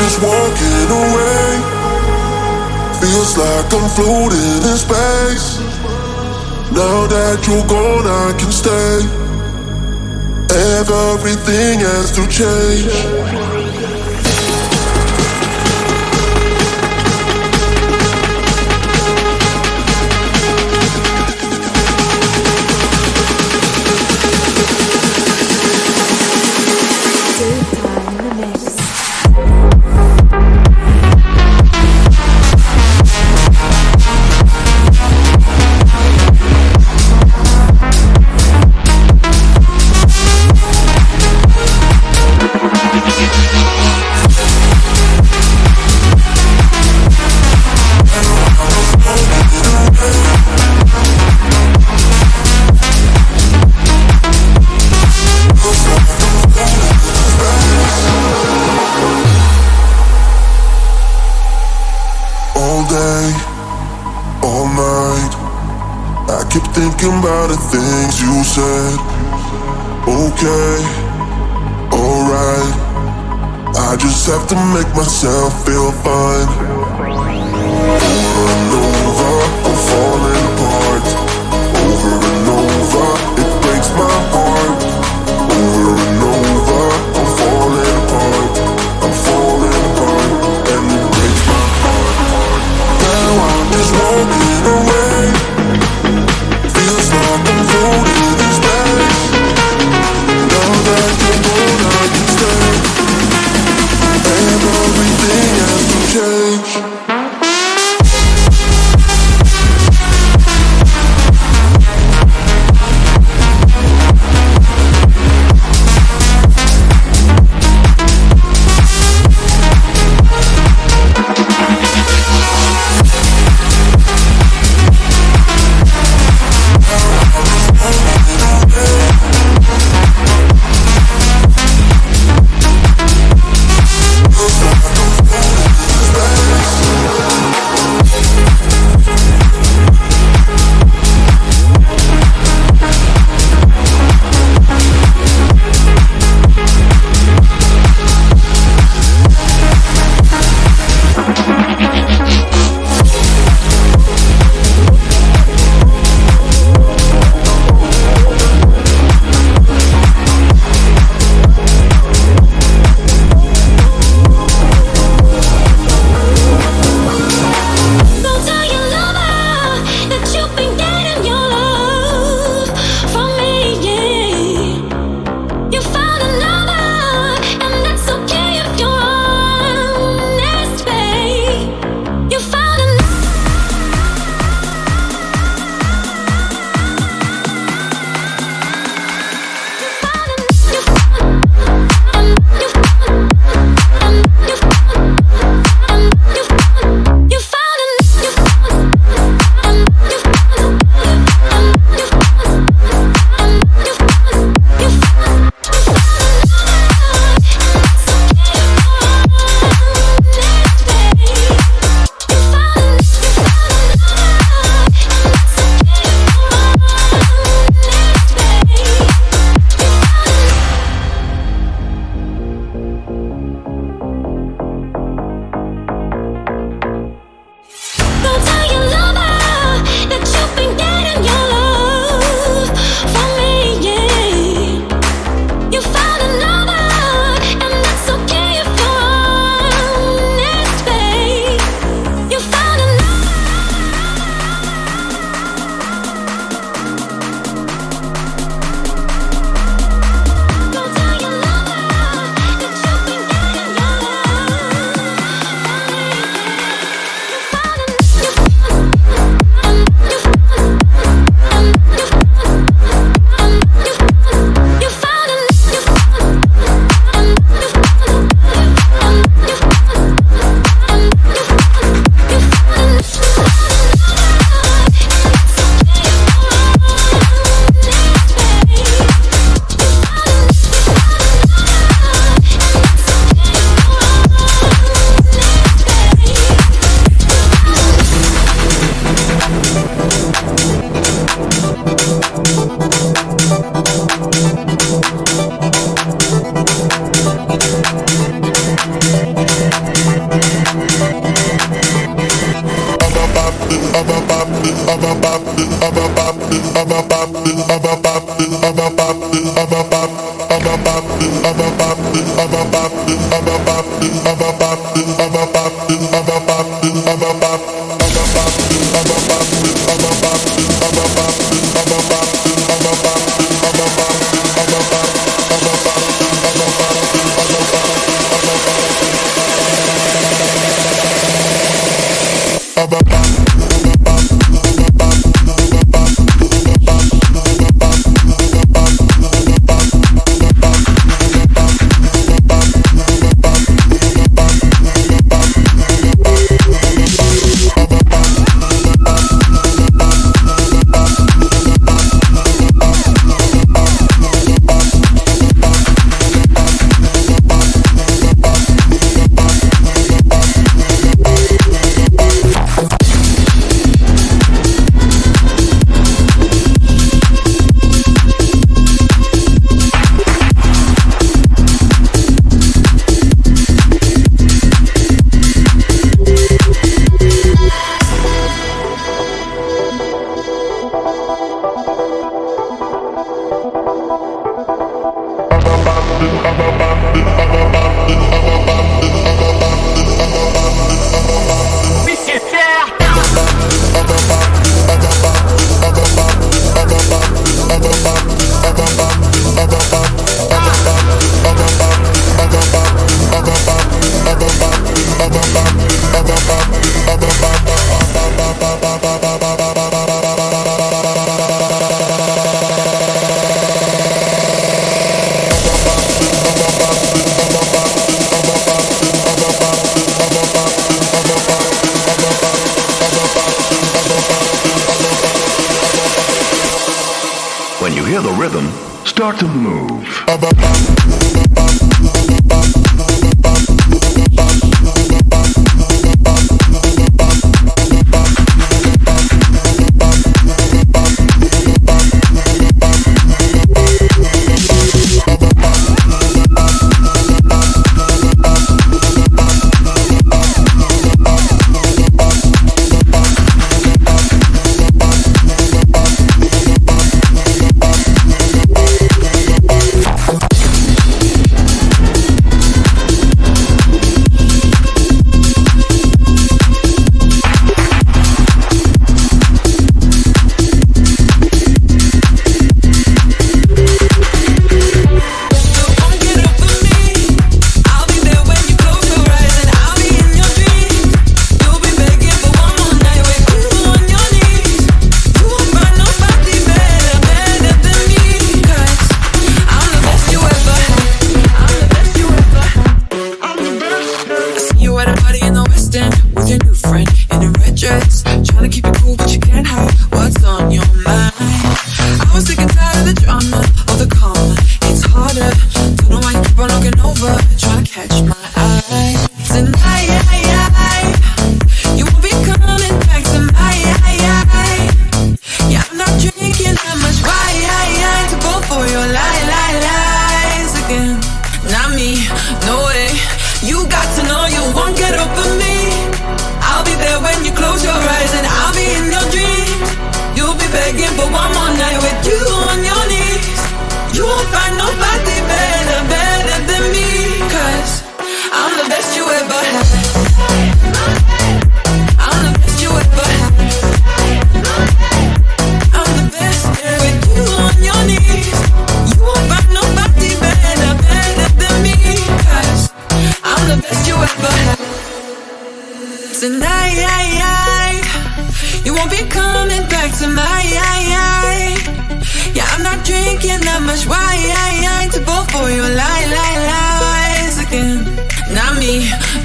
just walking away. Feels like I'm floating in space. Now that you're gone, I can stay. Everything has to change. said, okay, alright. I just have to make myself feel fine.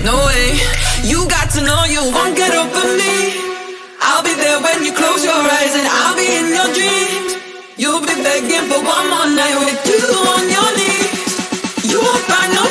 no way. You got to know you won't get over me. I'll be there when you close your eyes, and I'll be in your dreams. You'll be begging for one more night with you on your knees. You won't find no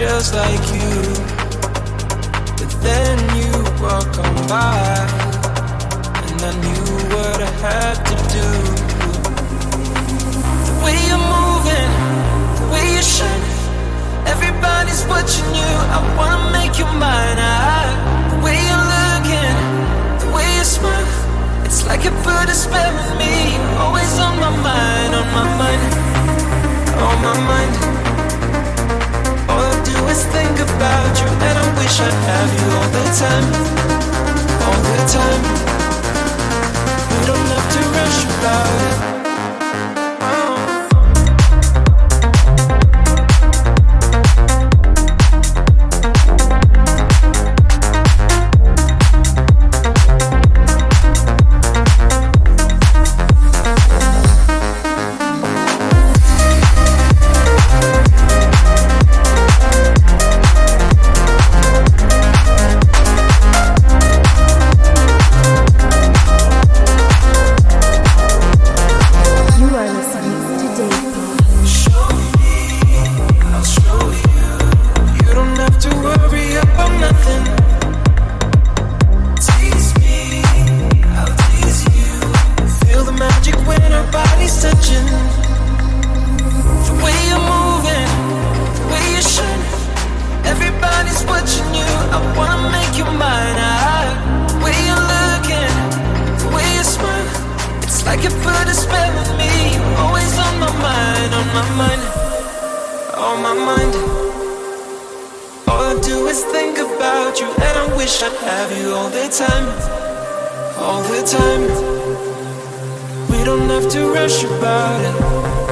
just like you. But then you walk on by, and I knew what I had to do. The way you're moving, the way you shine, everybody's watching you. I wanna make you mine. I, the way you're looking, the way you smile, it's like you put a spell on me. Always on my mind, on my mind, on my mind. I do think about you, and I wish I'd have you all the time, all the time. We don't have to rush about it. My mind. All I do is think about you, and I wish I'd have you all the time, all the time. We don't have to rush about it.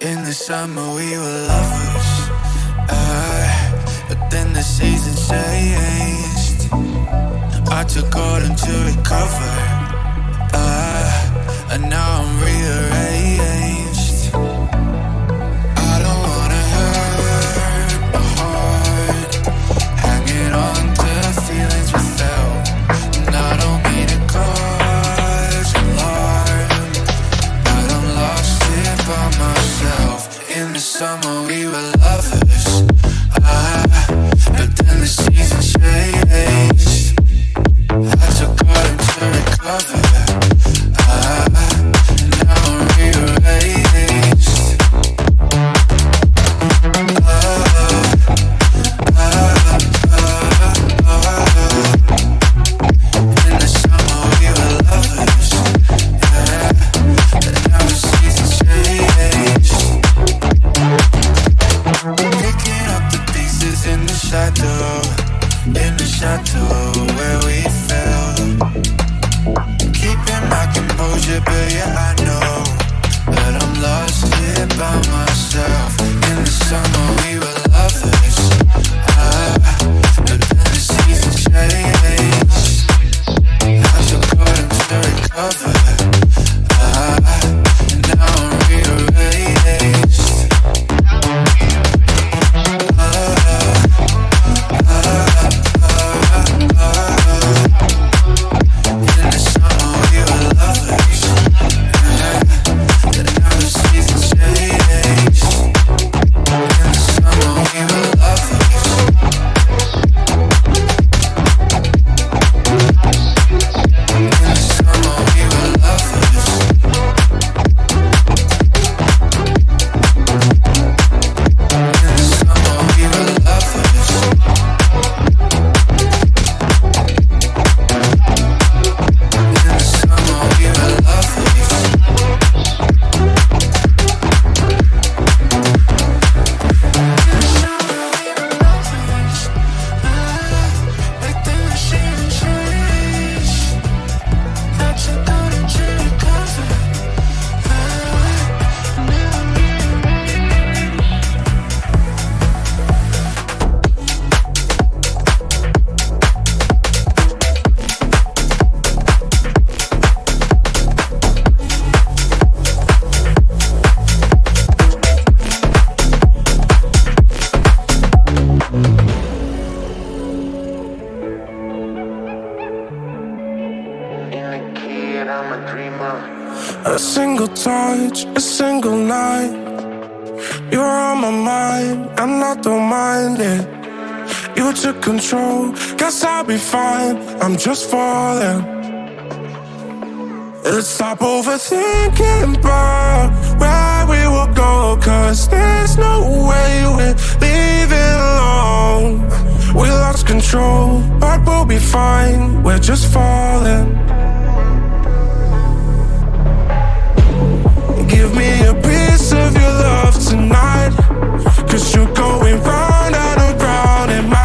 In the summer we were lovers, uh, but then the season changed. I took autumn to recover, uh, and now I'm rearranged. time, I'm just falling. Let's stop overthinking about where we will go, cause there's no way we're leaving alone. We lost control, but we'll be fine, we're just falling. Give me a piece of your love tonight, cause you're going round and around in my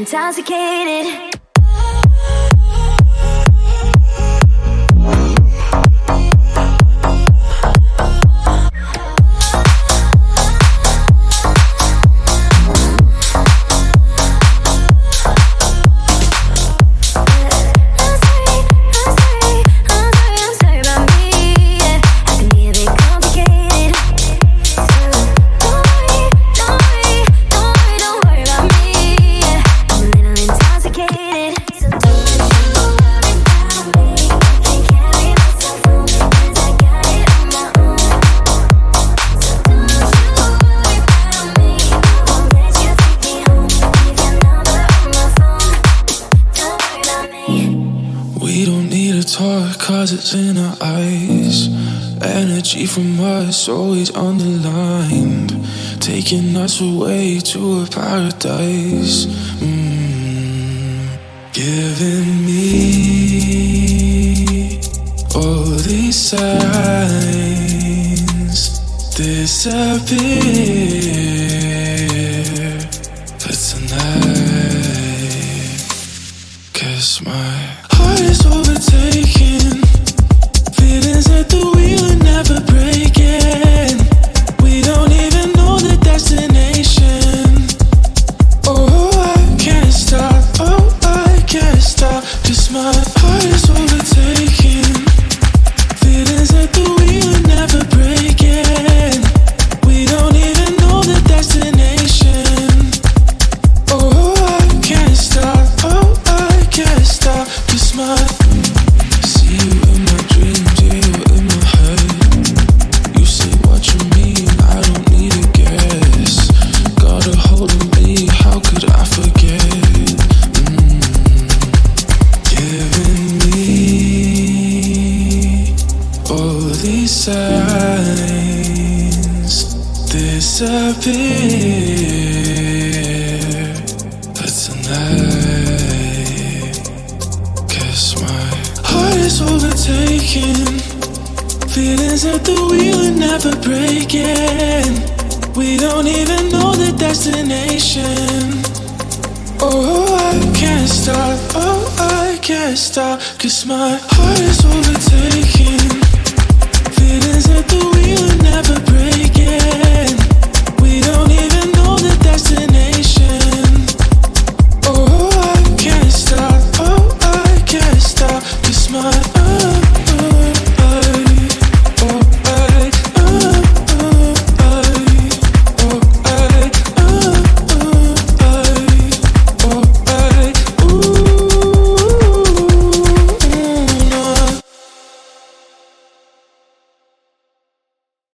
intoxicated. us away to a paradise. Mm. Giving me all these signs disappear.